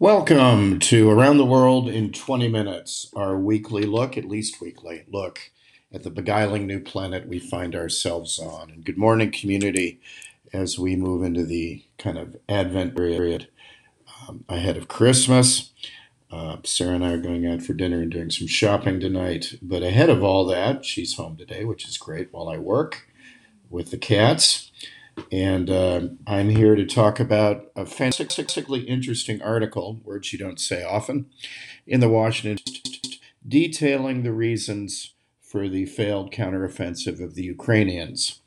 Welcome to Around the World in 20 Minutes, our weekly look, at least weekly, look at the beguiling new planet we find ourselves on. And good morning, community, as we move into the kind of Advent period um, ahead of Christmas. Uh, Sarah and I are going out for dinner and doing some shopping tonight. But ahead of all that, she's home today, which is great while I work with the cats. And uh, I'm here to talk about a fantastically interesting article, words you don't say often, in the Washington detailing the reasons for the failed counteroffensive of the Ukrainians.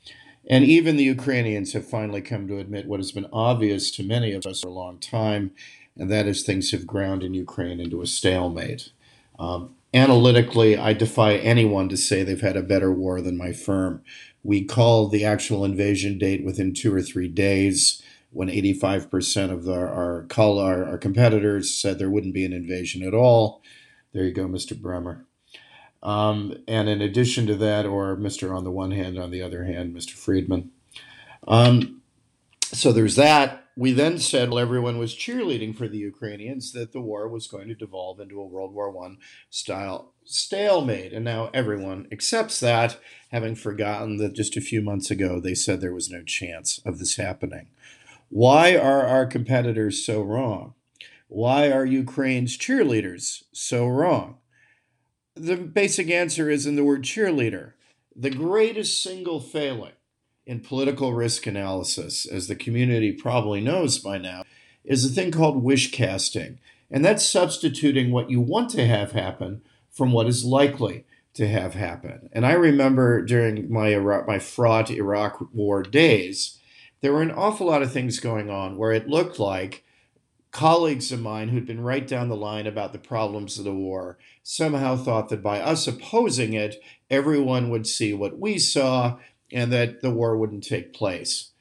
And even the Ukrainians have finally come to admit what has been obvious to many of us for a long time, and that is things have ground in Ukraine into a stalemate. Um, analytically, I defy anyone to say they've had a better war than my firm. We called the actual invasion date within two or three days when 85% of the, our, call, our, our competitors said there wouldn't be an invasion at all. There you go, Mr. Bremer. Um, and in addition to that, or Mr. on the one hand, on the other hand, Mr. Friedman. Um, so there's that we then said well, everyone was cheerleading for the Ukrainians that the war was going to devolve into a World War I style stalemate. And now everyone accepts that, having forgotten that just a few months ago they said there was no chance of this happening. Why are our competitors so wrong? Why are Ukraine's cheerleaders so wrong? The basic answer is in the word cheerleader. The greatest single failing in political risk analysis, as the community probably knows by now, is a thing called wish casting. And that's substituting what you want to have happen from what is likely to have happen. And I remember during my Iraq, my fraught Iraq war days, there were an awful lot of things going on where it looked like colleagues of mine who'd been right down the line about the problems of the war somehow thought that by us opposing it, everyone would see what we saw and that the war wouldn't take place.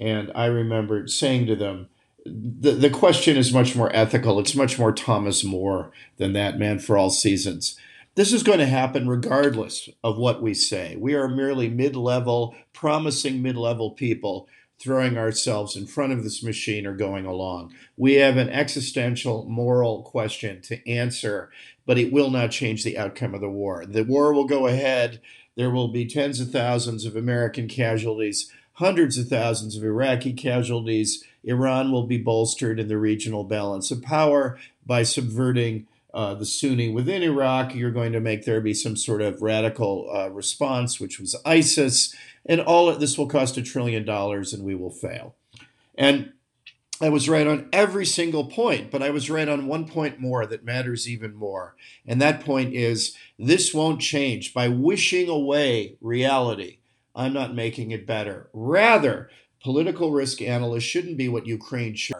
And I remember saying to them, the, the question is much more ethical. It's much more Thomas More than that man for all seasons. This is going to happen regardless of what we say. We are merely mid level, promising mid level people throwing ourselves in front of this machine or going along. We have an existential moral question to answer, but it will not change the outcome of the war. The war will go ahead there will be tens of thousands of American casualties, hundreds of thousands of Iraqi casualties. Iran will be bolstered in the regional balance of power by subverting uh, the Sunni within Iraq. You're going to make there be some sort of radical uh, response, which was ISIS. And all of this will cost a trillion dollars and we will fail. And I was right on every single point, but I was right on one point more that matters even more. And that point is this won't change. By wishing away reality, I'm not making it better. Rather, political risk analysts shouldn't be what Ukraine should.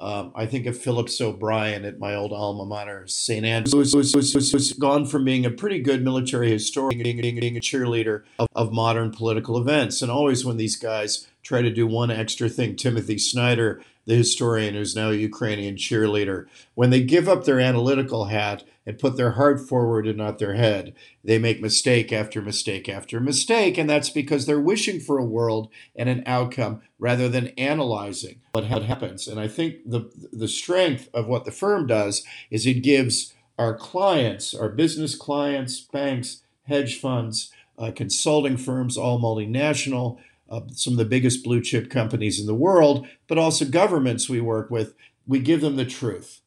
Um, I think of Phillips O'Brien at my old alma mater, St. Andrews, who's, who's, who's, who's gone from being a pretty good military historian being, being a cheerleader of, of modern political events. And always when these guys try to do one extra thing, Timothy Snyder, the historian who's now a Ukrainian cheerleader, when they give up their analytical hat and put their heart forward and not their head. They make mistake after mistake after mistake, and that's because they're wishing for a world and an outcome rather than analyzing what happens. And I think the the strength of what the firm does is it gives our clients, our business clients, banks, hedge funds, uh, consulting firms, all multinational, uh, some of the biggest blue chip companies in the world, but also governments we work with. We give them the truth.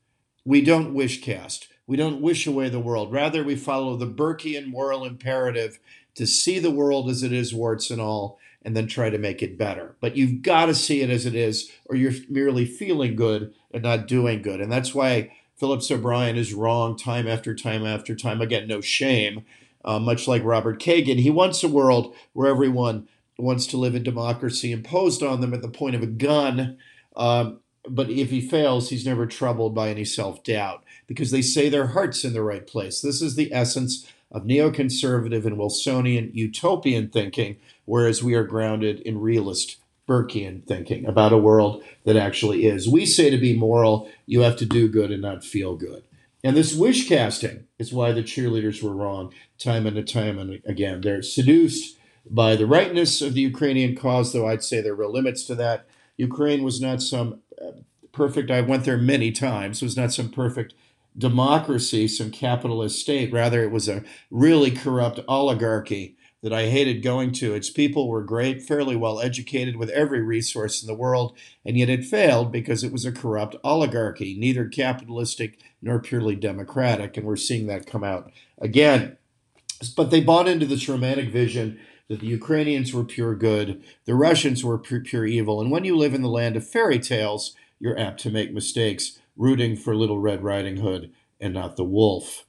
We don't wish cast. We don't wish away the world. Rather, we follow the Burkean moral imperative to see the world as it is, warts and all, and then try to make it better. But you've got to see it as it is, or you're merely feeling good and not doing good. And that's why Phillips O'Brien is wrong time after time after time. Again, no shame. Uh, much like Robert Kagan, he wants a world where everyone wants to live in democracy imposed on them at the point of a gun. Um, but if he fails, he's never troubled by any self doubt because they say their heart's in the right place. This is the essence of neoconservative and Wilsonian utopian thinking, whereas we are grounded in realist Burkean thinking about a world that actually is. We say to be moral, you have to do good and not feel good. And this wish casting is why the cheerleaders were wrong time and time and again. They're seduced by the rightness of the Ukrainian cause, though I'd say there are real limits to that. Ukraine was not some uh, perfect, I went there many times, was not some perfect democracy, some capitalist state. Rather, it was a really corrupt oligarchy that I hated going to. Its people were great, fairly well educated, with every resource in the world, and yet it failed because it was a corrupt oligarchy, neither capitalistic nor purely democratic. And we're seeing that come out again. But they bought into this romantic vision that the Ukrainians were pure good, the Russians were pure, pure evil. And when you live in the land of fairy tales, you're apt to make mistakes, rooting for Little Red Riding Hood and not the wolf.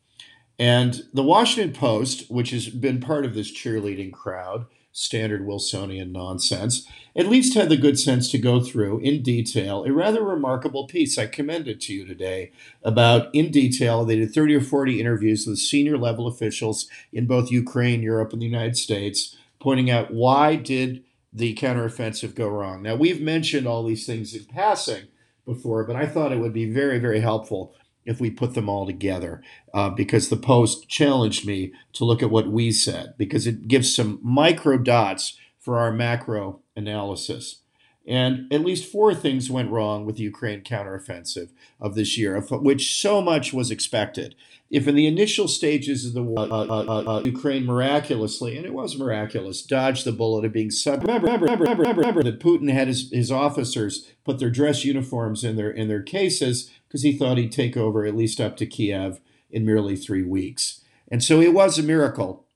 And the Washington Post, which has been part of this cheerleading crowd, standard Wilsonian nonsense, at least had the good sense to go through in detail a rather remarkable piece. I commend it to you today about, in detail, they did 30 or 40 interviews with senior level officials in both Ukraine, Europe, and the United States, pointing out why did the counteroffensive go wrong. Now, we've mentioned all these things in passing before, but I thought it would be very, very helpful if we put them all together uh, because the post challenged me to look at what we said because it gives some micro dots for our macro analysis. And at least four things went wrong with the Ukraine counteroffensive of this year, of which so much was expected. If in the initial stages of the war, uh, uh, uh, uh Ukraine miraculously, and it was miraculous, dodged the bullet of being sub. Remember, remember, remember, remember, that Putin had his, his officers put their dress uniforms in their in their cases because he thought he'd take over at least up to Kiev in merely three weeks. And so it was a miracle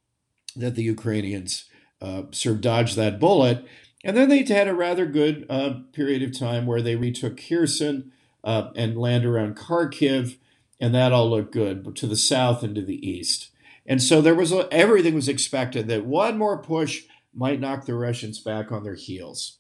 that the Ukrainians uh, sort of dodged that bullet. And then they had a rather good uh, period of time where they retook Kherson uh, and land around Kharkiv, and that all looked good, but to the south and to the east. And so there was a, everything was expected that one more push might knock the Russians back on their heels.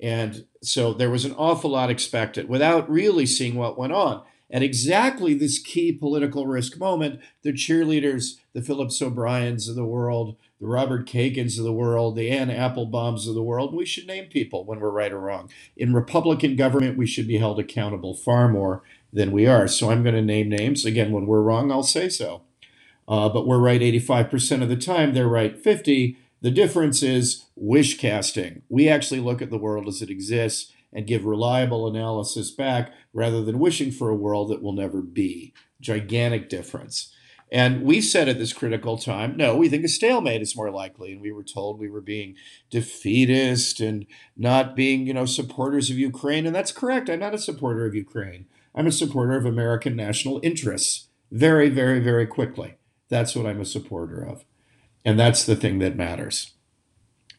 And so there was an awful lot expected without really seeing what went on. At exactly this key political risk moment, the cheerleaders, the Phillips O'Briens of the world, the Robert Kagans of the world, the Anne Applebaums of the world, we should name people when we're right or wrong. In Republican government, we should be held accountable far more than we are. So I'm going to name names. Again, when we're wrong, I'll say so. Uh, but we're right 85% of the time, they're right 50 the difference is wish casting. We actually look at the world as it exists and give reliable analysis back rather than wishing for a world that will never be. Gigantic difference. And we said at this critical time, no, we think a stalemate is more likely. And we were told we were being defeatist and not being, you know, supporters of Ukraine. And that's correct. I'm not a supporter of Ukraine. I'm a supporter of American national interests. Very, very, very quickly. That's what I'm a supporter of. And that's the thing that matters.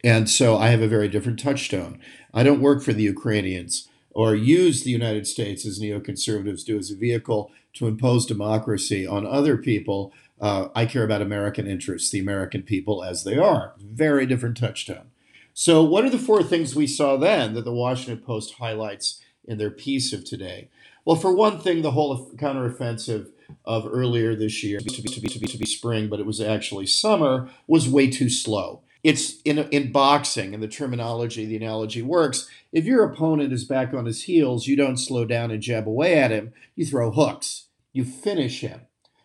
And so I have a very different touchstone. I don't work for the Ukrainians or use the United States as neoconservatives do as a vehicle to impose democracy on other people. Uh, I care about American interests, the American people as they are. Very different touchstone. So, what are the four things we saw then that the Washington Post highlights in their piece of today? Well, for one thing, the whole counteroffensive of earlier this year to be, to be, to be, to be spring, but it was actually summer, was way too slow. It's in, in boxing, and the terminology, the analogy works. If your opponent is back on his heels, you don't slow down and jab away at him. You throw hooks. You finish him.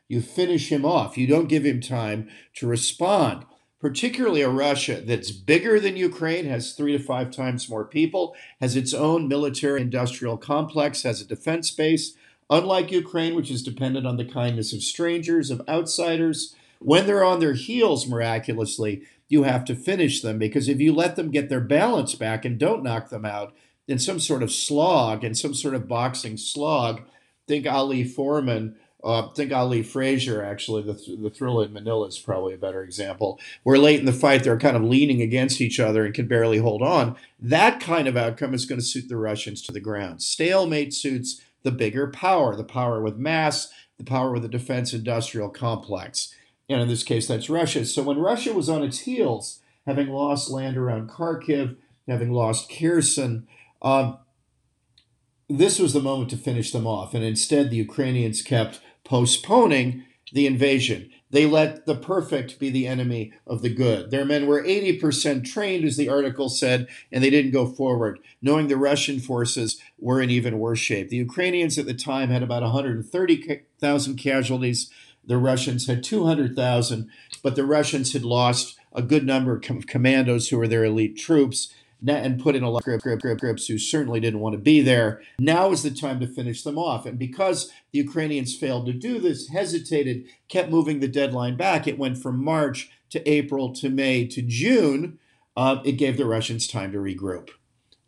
You finish him off. You don't give him time to respond particularly a Russia that's bigger than Ukraine, has three to five times more people, has its own military industrial complex, has a defense base, unlike Ukraine, which is dependent on the kindness of strangers, of outsiders. When they're on their heels miraculously, you have to finish them because if you let them get their balance back and don't knock them out in some sort of slog, in some sort of boxing slog, think Ali Foreman uh, think Ali Frazier, actually, the, the Thrilla in Manila is probably a better example, where late in the fight they're kind of leaning against each other and can barely hold on. That kind of outcome is going to suit the Russians to the ground. Stalemate suits the bigger power, the power with mass, the power with the defense industrial complex. And in this case, that's Russia. So when Russia was on its heels, having lost land around Kharkiv, having lost Kherson, um, this was the moment to finish them off. And instead, the Ukrainians kept postponing the invasion. They let the perfect be the enemy of the good. Their men were 80% trained, as the article said, and they didn't go forward, knowing the Russian forces were in even worse shape. The Ukrainians at the time had about 130,000 casualties. The Russians had 200,000, but the Russians had lost a good number of commandos who were their elite troops. And put in a lot of grip, grip, grip, grips who certainly didn't want to be there. Now is the time to finish them off. And because the Ukrainians failed to do this, hesitated, kept moving the deadline back, it went from March to April to May to June. Uh, it gave the Russians time to regroup,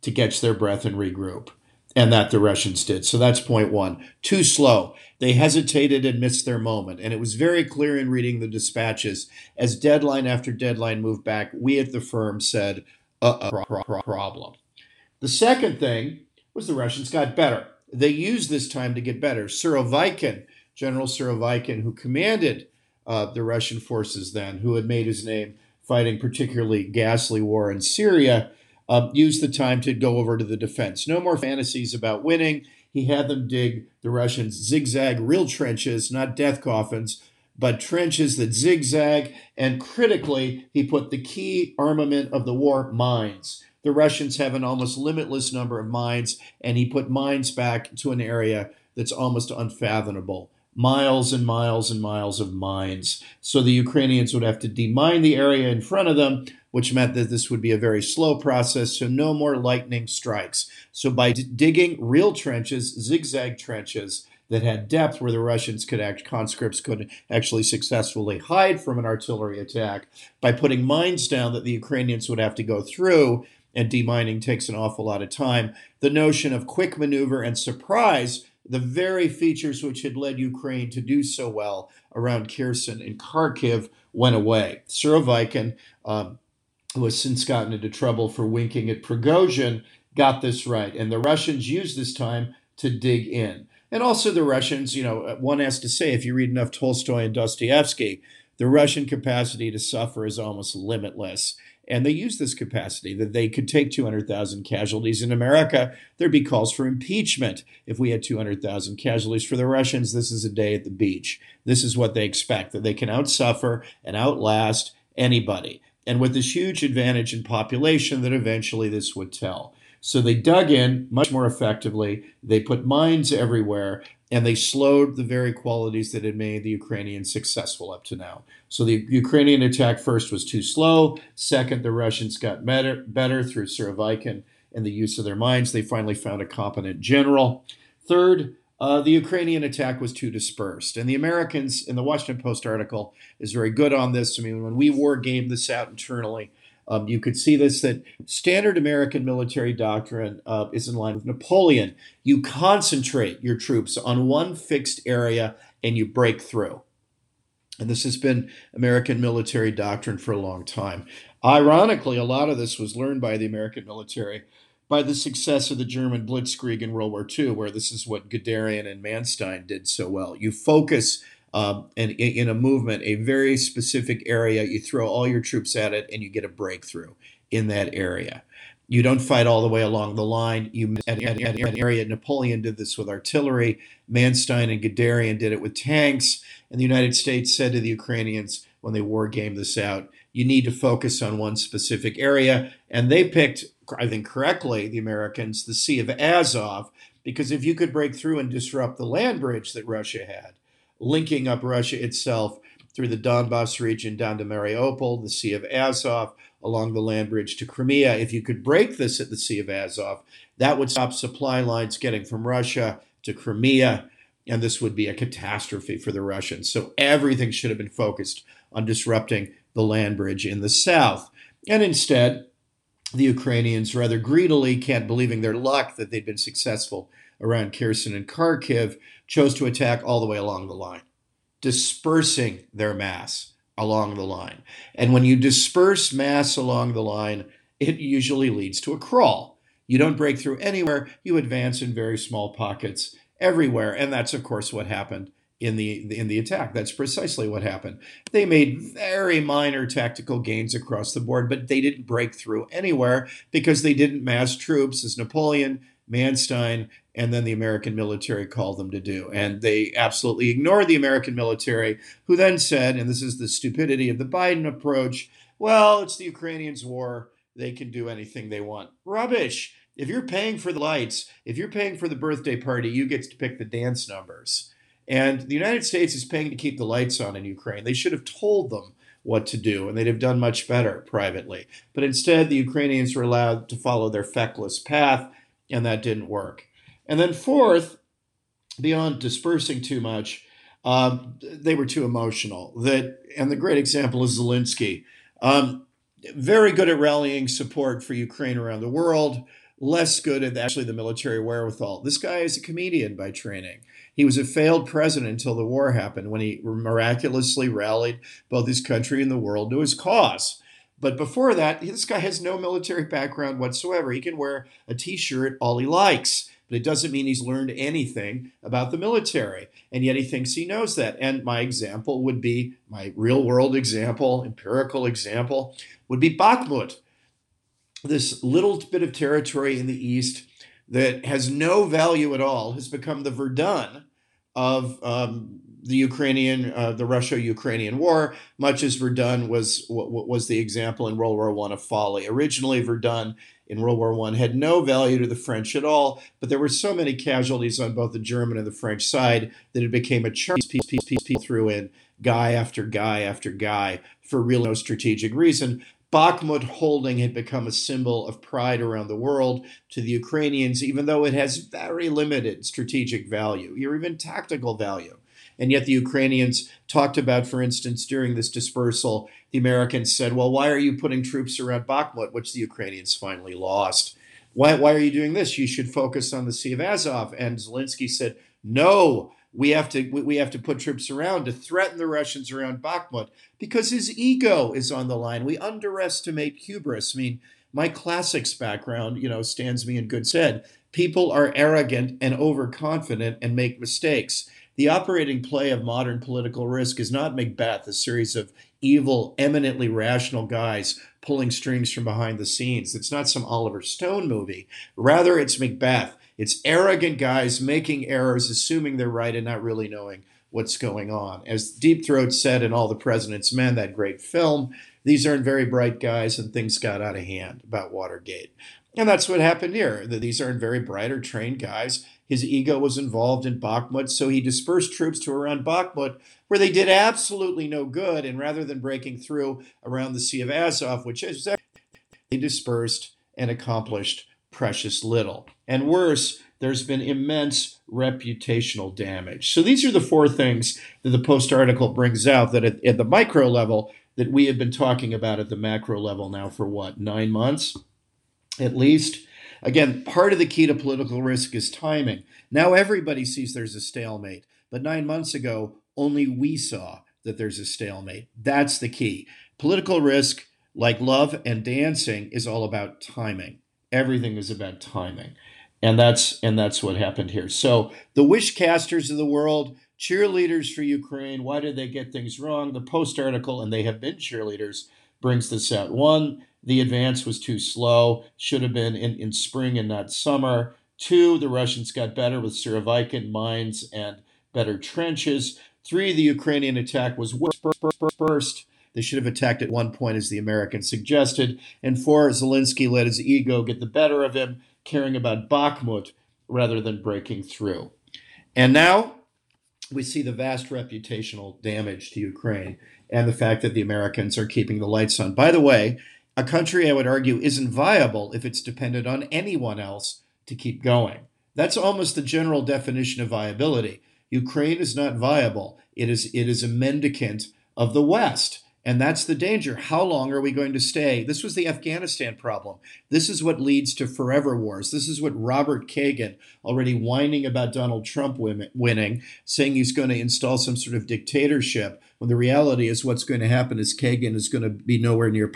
to catch their breath and regroup. And that the Russians did. So that's point one. Too slow. They hesitated and missed their moment. And it was very clear in reading the dispatches as deadline after deadline moved back. We at the firm said, uh problem. The second thing was the Russians got better. They used this time to get better. Surovikin, General Surovikin, who commanded uh, the Russian forces then, who had made his name fighting particularly ghastly war in Syria, uh, used the time to go over to the defense. No more fantasies about winning. He had them dig the Russians zigzag, real trenches, not death coffins, but trenches that zigzag. And critically, he put the key armament of the war mines. The Russians have an almost limitless number of mines, and he put mines back to an area that's almost unfathomable. Miles and miles and miles of mines. So the Ukrainians would have to demine the area in front of them, which meant that this would be a very slow process, so no more lightning strikes. So by d- digging real trenches, zigzag trenches, that had depth where the Russians could act, conscripts could actually successfully hide from an artillery attack by putting mines down that the Ukrainians would have to go through. And demining takes an awful lot of time. The notion of quick maneuver and surprise, the very features which had led Ukraine to do so well around Kherson and Kharkiv, went away. Surovikin, um, who has since gotten into trouble for winking at Prigozhin, got this right. And the Russians used this time to dig in. And also the Russians, you know, uh, one has to say, if you read enough Tolstoy and Dostoevsky, the Russian capacity to suffer is almost limitless. And they use this capacity that they could take 200,000 casualties. In America, there'd be calls for impeachment if we had 200,000 casualties. For the Russians, this is a day at the beach. This is what they expect that they can outsuffer and outlast anybody. And with this huge advantage in population, that eventually this would tell. So they dug in much more effectively. They put mines everywhere, and they slowed the very qualities that had made the Ukrainians successful up to now. So the Ukrainian attack first was too slow. Second, the Russians got better, better through Surovikin and the use of their mines. They finally found a competent general. Third, uh, the Ukrainian attack was too dispersed. And the Americans, in the Washington Post article, is very good on this. I mean, when we war game this out internally, um, you could see this that standard American military doctrine uh, is in line with Napoleon. You concentrate your troops on one fixed area and you break through. And this has been American military doctrine for a long time. Ironically, a lot of this was learned by the American military by the success of the German blitzkrieg in World War II, where this is what Guderian and Manstein did so well. You focus um, and in a movement, a very specific area, you throw all your troops at it and you get a breakthrough in that area. You don't fight all the way along the line. You at, at, at an area. Napoleon did this with artillery. Manstein and Guderian did it with tanks. And the United States said to the Ukrainians when they war gamed this out, you need to focus on one specific area. And they picked, I think correctly, the Americans, the Sea of Azov, because if you could break through and disrupt the land bridge that Russia had, linking up Russia itself through the Donbass region down to Mariupol, the Sea of Azov, along the land bridge to Crimea. If you could break this at the Sea of Azov, that would stop supply lines getting from Russia to Crimea, and this would be a catastrophe for the Russians. So everything should have been focused on disrupting the land bridge in the south. And instead, the Ukrainians rather greedily, can't believing their luck that they'd been successful around Kherson and Kharkiv, chose to attack all the way along the line, dispersing their mass along the line. And when you disperse mass along the line, it usually leads to a crawl. You don't break through anywhere, you advance in very small pockets everywhere. And that's, of course, what happened in the in the attack. That's precisely what happened. They made very minor tactical gains across the board, but they didn't break through anywhere because they didn't mass troops as Napoleon, Manstein, and then the American military called them to do. And they absolutely ignored the American military, who then said, and this is the stupidity of the Biden approach well, it's the Ukrainians' war. They can do anything they want. Rubbish. If you're paying for the lights, if you're paying for the birthday party, you get to pick the dance numbers. And the United States is paying to keep the lights on in Ukraine. They should have told them what to do, and they'd have done much better privately. But instead, the Ukrainians were allowed to follow their feckless path, and that didn't work. And then, fourth, beyond dispersing too much, um, they were too emotional. That, and the great example is Zelensky. Um, very good at rallying support for Ukraine around the world, less good at actually the military wherewithal. This guy is a comedian by training. He was a failed president until the war happened when he miraculously rallied both his country and the world to his cause. But before that, this guy has no military background whatsoever. He can wear a t shirt all he likes, but it doesn't mean he's learned anything about the military. And yet he thinks he knows that. And my example would be my real world example, empirical example, would be Bakhmut, this little bit of territory in the east that has no value at all has become the Verdun of um, the Ukrainian, uh, the Russia-Ukrainian war, much as Verdun was was the example in World War One of folly. Originally, Verdun in World War One had no value to the French at all, but there were so many casualties on both the German and the French side that it became a piece, piece, piece, piece, piece threw in guy after guy after guy for really no strategic reason. Bakhmut holding had become a symbol of pride around the world to the Ukrainians, even though it has very limited strategic value or even tactical value. And yet, the Ukrainians talked about, for instance, during this dispersal, the Americans said, Well, why are you putting troops around Bakhmut, which the Ukrainians finally lost? Why, why are you doing this? You should focus on the Sea of Azov. And Zelensky said, No, we have to we have to put troops around to threaten the Russians around Bakhmut because his ego is on the line. We underestimate hubris. I mean, my classics background, you know, stands me in good stead. People are arrogant and overconfident and make mistakes. The operating play of modern political risk is not Macbeth, a series of evil, eminently rational guys pulling strings from behind the scenes. It's not some Oliver Stone movie. Rather, it's Macbeth it's arrogant guys making errors, assuming they're right and not really knowing what's going on. As Deep Throat said in All the President's Men, that great film, these aren't very bright guys and things got out of hand about Watergate. And that's what happened here. These aren't very bright or trained guys. His ego was involved in Bakhmut, so he dispersed troops to around Bakhmut, where they did absolutely no good. And rather than breaking through around the Sea of Azov, which is they dispersed and accomplished precious little. And worse, there's been immense reputational damage. So these are the four things that the post article brings out that at, at, the micro level that we have been talking about at the macro level now for what, nine months at least? Again, part of the key to political risk is timing. Now everybody sees there's a stalemate, but nine months ago, only we saw that there's a stalemate. That's the key. Political risk, like love and dancing, is all about timing everything is about timing and that's and that's what happened here so the wish casters of the world cheerleaders for ukraine why did they get things wrong the post article and they have been cheerleaders brings this out one the advance was too slow should have been in, in spring and not summer two the russians got better with surovikin mines and better trenches three the ukrainian attack was first they should have attacked at one point, as the Americans suggested. And four, Zelensky let his ego get the better of him, caring about Bakhmut rather than breaking through. And now we see the vast reputational damage to Ukraine and the fact that the Americans are keeping the lights on. By the way, a country I would argue isn't viable if it's dependent on anyone else to keep going. That's almost the general definition of viability. Ukraine is not viable. It is it is a mendicant of the West. And that's the danger. How long are we going to stay? This was the Afghanistan problem. This is what leads to forever wars. This is what Robert Kagan, already whining about Donald Trump winning, saying he's going to install some sort of dictatorship, when the reality is what's going to happen is Kagan is going to be nowhere near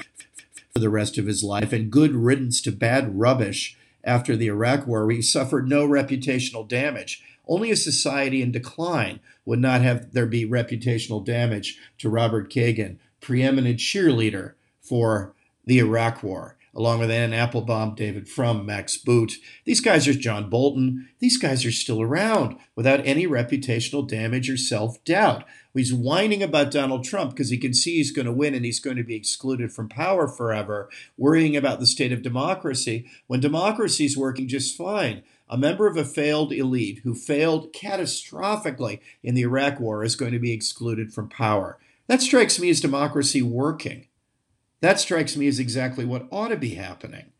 for the rest of his life. And good riddance to bad rubbish after the Iraq War, where he suffered no reputational damage. Only a society in decline would not have there be reputational damage to Robert Kagan preeminent cheerleader for the Iraq War, along with Anne Applebaum, David Frum, Max Boot. These guys are John Bolton. These guys are still around without any reputational damage or self doubt. He's whining about Donald Trump because he can see he's going to win and he's going to be excluded from power forever, worrying about the state of democracy when democracy is working just fine. A member of a failed elite who failed catastrophically in the Iraq War is going to be excluded from power. That strikes me as democracy working. That strikes me as exactly what ought to be happening.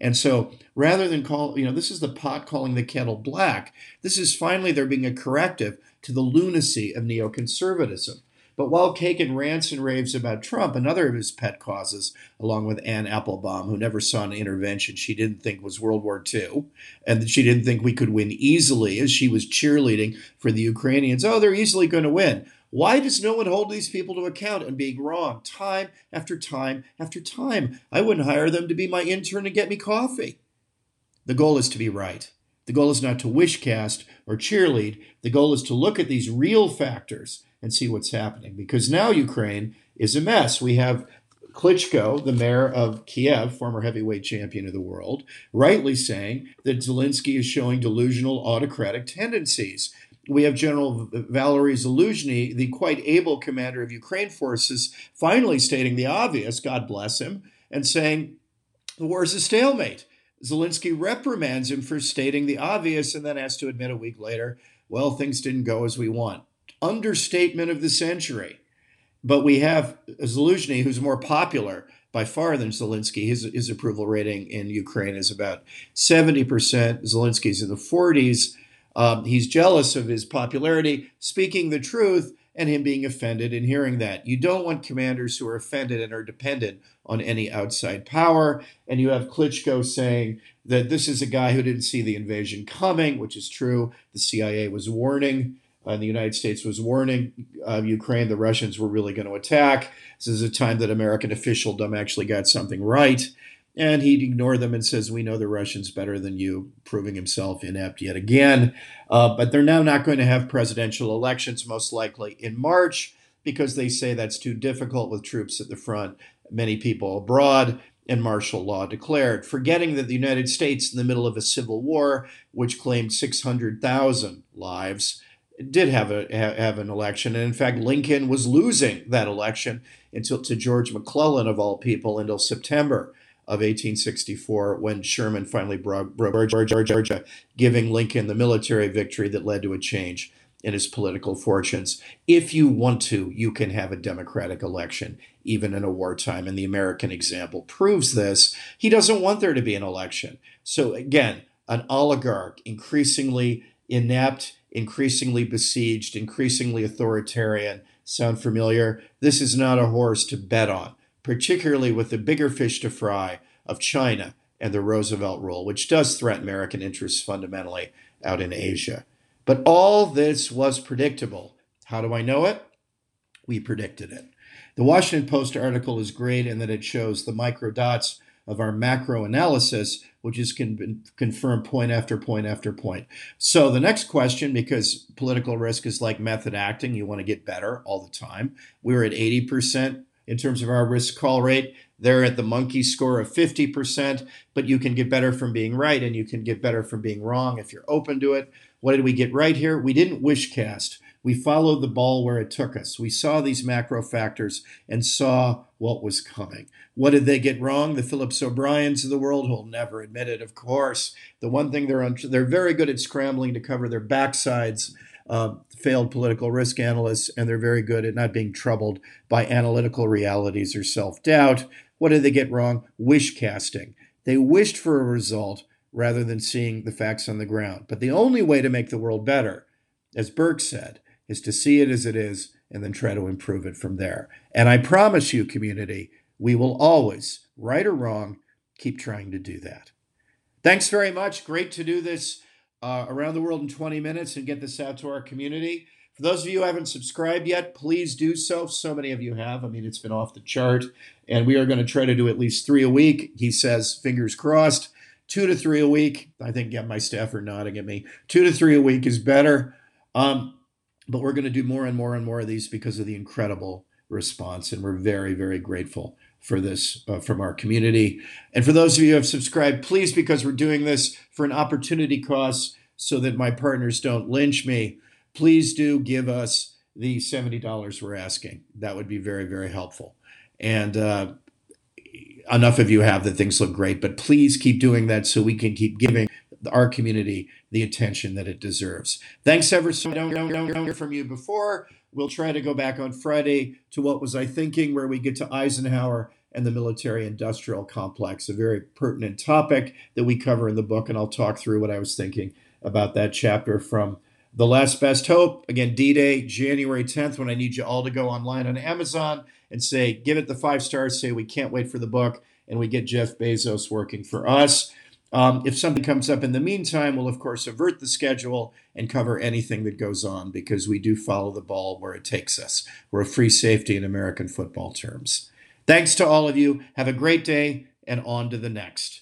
And so rather than call, you know, this is the pot calling the kettle black. This is finally there being a corrective to the lunacy of neoconservatism. But while Kagan rants and raves about Trump, another of his pet causes, along with Anne Applebaum, who never saw an intervention she didn't think was World War II, and that she didn't think we could win easily as she was cheerleading for the Ukrainians. Oh, they're easily going to win. Why does no one hold these people to account and being wrong time after time after time? I wouldn't hire them to be my intern and get me coffee. The goal is to be right. The goal is not to wish cast or cheerlead. The goal is to look at these real factors and see what's happening. Because now Ukraine is a mess. We have Klitschko, the mayor of Kiev, former heavyweight champion of the world, rightly saying that Zelensky is showing delusional autocratic tendencies. We have General Valery Zaluzhny, the quite able commander of Ukraine forces, finally stating the obvious, God bless him, and saying the war is a stalemate. Zelensky reprimands him for stating the obvious and then has to admit a week later, well, things didn't go as we want understatement of the century. But we have Zaluzhny, who's more popular by far than Zelensky. His, his approval rating in Ukraine is about 70%. Zelensky's in the 40s. Um, he's jealous of his popularity, speaking the truth, and him being offended and hearing that. You don't want commanders who are offended and are dependent on any outside power. And you have Klitschko saying that this is a guy who didn't see the invasion coming, which is true. The CIA was warning And the United States was warning uh, Ukraine the Russians were really going to attack. This is a time that American officialdom actually got something right. And he ignored them and says, We know the Russians better than you, proving himself inept yet again. Uh, but they're now not going to have presidential elections, most likely in March, because they say that's too difficult with troops at the front, many people abroad, and martial law declared, forgetting that the United States, in the middle of a civil war, which claimed 600,000 lives, did have a have an election, and in fact, Lincoln was losing that election until to George McClellan of all people until September of 1864 when Sherman finally broke, Georgia, giving Lincoln the military victory that led to a change in his political fortunes. If you want to, you can have a democratic election, even in a wartime. And the American example proves this. He doesn't want there to be an election. So, again, an oligarch, increasingly inept, increasingly besieged, increasingly authoritarian. Sound familiar? This is not a horse to bet on, particularly with the bigger fish to fry of China and the Roosevelt rule, which does threaten American interests fundamentally out in Asia. But all this was predictable. How do I know it? We predicted it. The Washington Post article is great in that it shows the micro dots of our macro analysis, which is con- confirmed point after point after point. So the next question, because political risk is like method acting, you want to get better all the time. We were at 80% in terms of our risk call rate. They're at the monkey score of 50%, but you can get better from being right and you can get better from being wrong if you're open to it. What did we get right here? We didn't wish cast. We followed the ball where it took us. We saw these macro factors and saw what was coming. What did they get wrong? The Phillips O'Briens of the world who'll never admit it, of course. The one thing they're un- they're very good at scrambling to cover their backsides. Uh, failed political risk analysts, and they're very good at not being troubled by analytical realities or self doubt. What did they get wrong? Wish casting. They wished for a result rather than seeing the facts on the ground. But the only way to make the world better, as Burke said, is to see it as it is and then try to improve it from there. And I promise you, community, we will always, right or wrong, keep trying to do that. Thanks very much. Great to do this uh, around the world in 20 minutes and get this out to our community. For those of you who haven't subscribed yet, please do so. So many of you have. I mean, it's been off the chart. And we are going to try to do at least three a week. He says, fingers crossed, two to three a week. I think yeah, my staff are nodding at me. Two to three a week is better. Um, but we're going to do more and more and more of these because of the incredible response. And we're very, very grateful for this uh, from our community. And for those of you who have subscribed, please, because we're doing this for an opportunity cost so that my partners don't lynch me, please do give us the $70 we're asking. That would be very, very helpful. And uh, enough of you have that things look great, but please keep doing that so we can keep giving our community the attention that it deserves. Thanks ever so much. Don't, don't, don't hear from you before. We'll try to go back on Friday to what was I thinking, where we get to Eisenhower and the military industrial complex, a very pertinent topic that we cover in the book. And I'll talk through what I was thinking about that chapter from The Last Best Hope. Again, D Day, January 10th, when I need you all to go online on Amazon and say, give it the five stars, say, we can't wait for the book, and we get Jeff Bezos working for us. Um, if something comes up in the meantime, we'll of course avert the schedule and cover anything that goes on because we do follow the ball where it takes us. We're a free safety in American football terms. Thanks to all of you. Have a great day and on to the next.